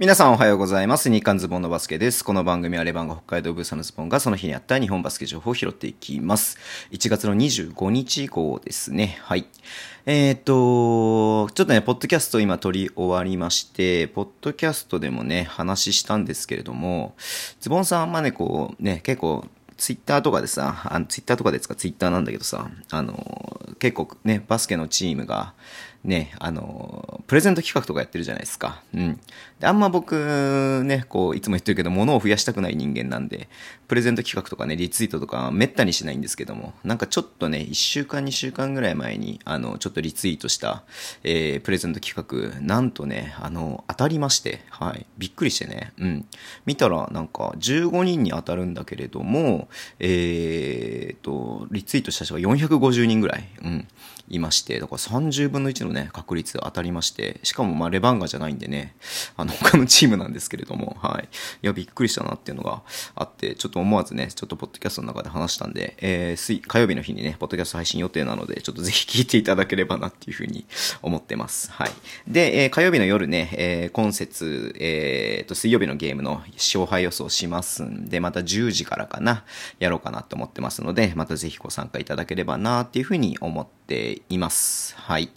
皆さんおはようございます。日刊ズボンのバスケです。この番組はレバンが北海道ブーサのズボンがその日にあった日本バスケ情報を拾っていきます。1月の25日号ですね。はい。えー、っと、ちょっとね、ポッドキャスト今撮り終わりまして、ポッドキャストでもね、話したんですけれども、ズボンさんはまね、こう、ね、結構、ツイッターとかでさ、あのツイッターとかですか、ツイッターなんだけどさ、あの、結構ね、バスケのチームが、ね、あの、プレゼント企画とかやってるじゃないですか。うん。で、あんま僕、ね、こう、いつも言ってるけど、物を増やしたくない人間なんで、プレゼント企画とかね、リツイートとか、めったにしないんですけども、なんかちょっとね、1週間、2週間ぐらい前に、あの、ちょっとリツイートした、えー、プレゼント企画、なんとね、あの、当たりまして、はい。びっくりしてね、うん。見たら、なんか、15人に当たるんだけれども、えーと、リツイートした人が450人ぐらい、いまして、だから30分の1のね、確率当たりまして、しかもまあレバンガじゃないんでね、あの他のチームなんですけれども、はい。いや、びっくりしたなっていうのがあって、ちょっと思わずね、ちょっとポッドキャストの中で話したんで、えー、水、火曜日の日にね、ポッドキャスト配信予定なので、ちょっとぜひ聞いていただければなっていうふうに思ってます。はい。で、えー、火曜日の夜ね、えー、今節、えーと、水曜日のゲームの勝敗予想しますんで、また10時からかな、やろうかなと思ってますので、またぜひご参加いただければなっていうふうに思います思っています。はい。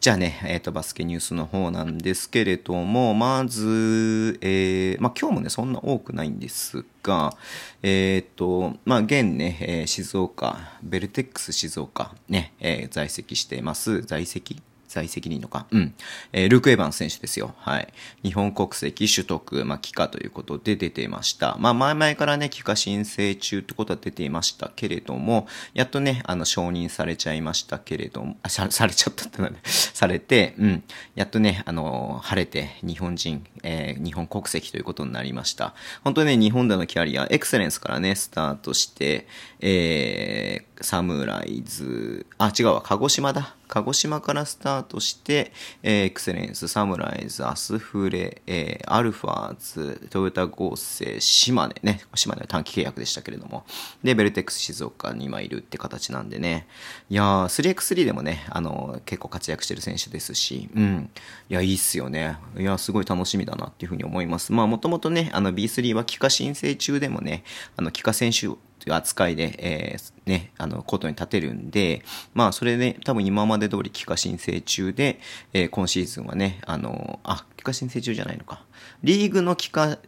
じゃあね、えっ、と、バスケニュースの方なんですけれども、まず、えー、まあ今日もね、そんな多くないんですが、えっ、と、まあ現ね、えー静岡、ベルテックス静岡、ね、え在籍しています、在籍在籍でいいのか。うん。えールーク・エヴァンス選手ですよ。はい。日本国籍取得、まあ、帰化ということで出ていました。まあ、前々からね、帰化申請中ってことは出ていましたけれども、やっとね、あの、承認されちゃいましたけれども、あ、さされちゃったってなんで、されて、うん。やっとね、あの、晴れて、日本人、えー日本国籍ということになりました。本当にね、日本でのキャリア、エクセレンスからね、スタートして、えー、サムライズ、あ、違うわ、鹿児島だ。鹿児島からスタートして、えーエクセレンス、サムライズ、アスフレ、えーアルファーズ、トヨタ合成、島根ね、島根は短期契約でしたけれども、で、ベルテックス静岡に今いるって形なんでね、いやー、3x3 でもね、あの、結構活躍してる選手ですし、うん、いや、いいっすよね。いや、すごい楽しみだなっていうふうに思います。まあ、もともとね、あの、B3 は帰化申請中でもね、あの、帰化選手という扱いで、えーね、あの、コートに立てるんで、まあ、それで、多分今まで通り帰化申請中で、えー今シーズンはね、あの、あ、帰化申請中じゃないのか。リーグの、帰化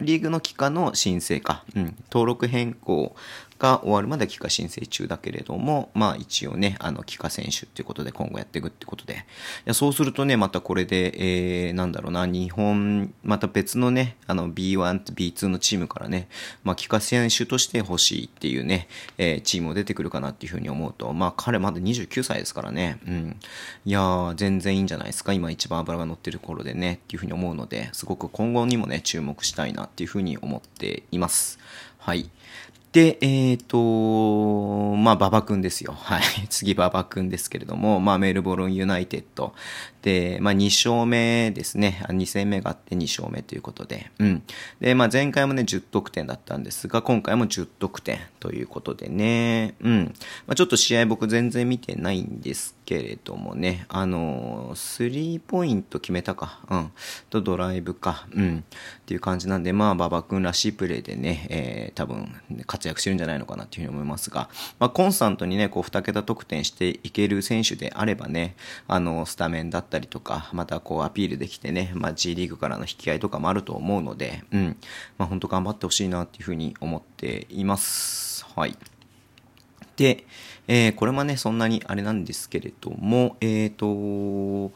リーグの帰化の申請か。うん。登録変更が終わるまで帰化申請中だけれども、まあ一応ね、あの、帰化選手っていうことで今後やっていくってことで。いや、そうするとね、またこれで、えー、なんだろうな、日本、また別のね、あの、B1 と B2 のチームからね、まあ、帰化選手として欲しいっていうね、えーチームも出てくるかなっていうふうに思うと、まあ、彼まだ29歳ですからね、うん。いやー、全然いいんじゃないですか。今一番脂が乗ってる頃でね、っていうふうに思うので、すごく今後にもね、注目したいなっていうふうに思っています。はい。で、えっ、と、まあ、馬場くんですよ。はい。次、馬場くんですけれども、まあ、メルボルンユナイテッド。で、まあ、2勝目ですね。2戦目があって2勝目ということで。うん。で、まあ、前回もね、10得点だったんですが、今回も10得点ということでね。うん。まあ、ちょっと試合僕全然見てないんですけれどもね。あの、スリーポイント決めたか。うん。と、ドライブか。うん。っていう感じなんで、まあ、馬場くんらしいプレーでね、えー、多分、活躍してるんじゃないのかなっていうふうに思いますが、まあ、コンスタントにね、こう、2桁得点していける選手であればね、あの、スタメンだったりとか、またこう、アピールできてね、まあ、G リーグからの引き合いとかもあると思うので、うん。まあ、本当頑張ってほしいなっていうふうに思っています。はい。で、えーこれもね、そんなにあれなんですけれども、えっ、と、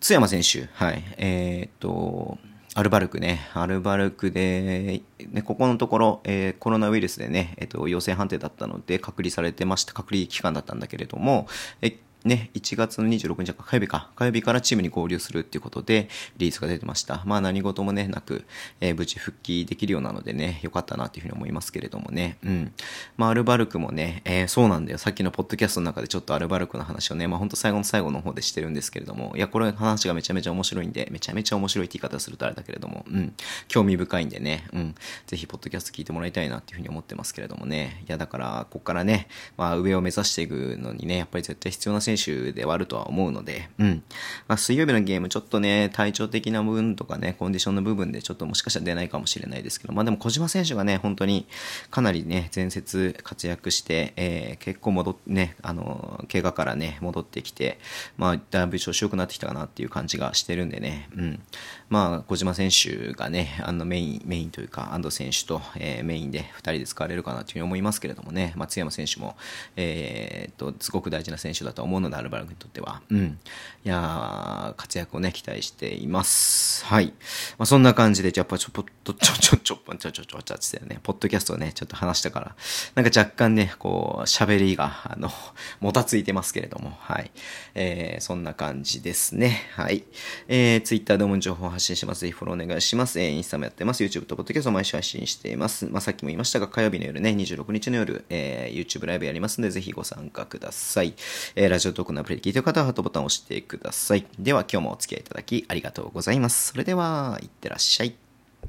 津山選手、はい、えっ、と、アルバルクね、アルバルクで、ね、ここのところ、えーコロナウイルスでね、えっ、と、陽性判定だったので、隔離されてました、隔離期間だったんだけれども、えね、1月の26日か、火曜日か、火曜日からチームに合流するっていうことで、リリースが出てました。まあ何事もね、なく、えー無事復帰できるようなのでね、よかったなっていうふうに思いますけれどもね。うん。まあアルバルクもね、えーそうなんだよ。さっきのポッドキャストの中でちょっとアルバルクの話をね、まあ本当最後の最後の方でしてるんですけれども、いや、これ話がめちゃめちゃ面白いんで、めちゃめちゃ面白いって言い方するとあれだけれども、うん。興味深いんでね、うん。ぜひポッドキャスト聞いてもらいたいなっていうふうに思ってますけれどもね。いや、だから、ここからね、まあ上を目指していくのにね、やっぱり絶対必要な選選手ではあるとは思うので、うん。まあ、水曜日のゲーム、ちょっとね、体調的な部分とかね、コンディションの部分でちょっともしかしたら出ないかもしれないですけど、まあでも小島選手がね、本当にかなりね、前節活躍して、えー、結構戻って、ね、あの、怪我からね、戻ってきて、まあ、だいぶ調子良くなってきたかなっていう感じがしてるんでね、うん。まあ、小島選手がね、あのメイン、メインというか、安藤選手と、えー、メインで2人で使われるかなというふうに思いますけれどもね、松山選手も、えー、っと、すごく大事な選手だと思うので、アルバルクにとっては。うん。いや活躍をね、期待しています。はい。まあ、そんな感じで、じゃあ、ちょ、ぽっと、ちょ、ちょ、ちょ、ちょ、ちょ、ちょ、ちょ、ちょ、ちょ、ね、ポッドキャストをね、ちょっと話したから、なんか若干ね、こう、喋りが、あの、もたついてますけれども、はい。えー、そんな感じですね。はい。えー、ツイッターでも情報を発信します。ぜひフォローお願いします。えー、インスタもやってます。YouTube とポッドキャストを毎週配信しています。まあ、さっきも言いましたが、火曜日の夜ね、26日の夜、えー、YouTube ライブやりますので、ぜひご参加ください。えー、ラジオトークのアプリで聞いている方はハートボタンを押してください。では、今日もお付き合いいただきありがとうございます。それでは、いってらっしゃい。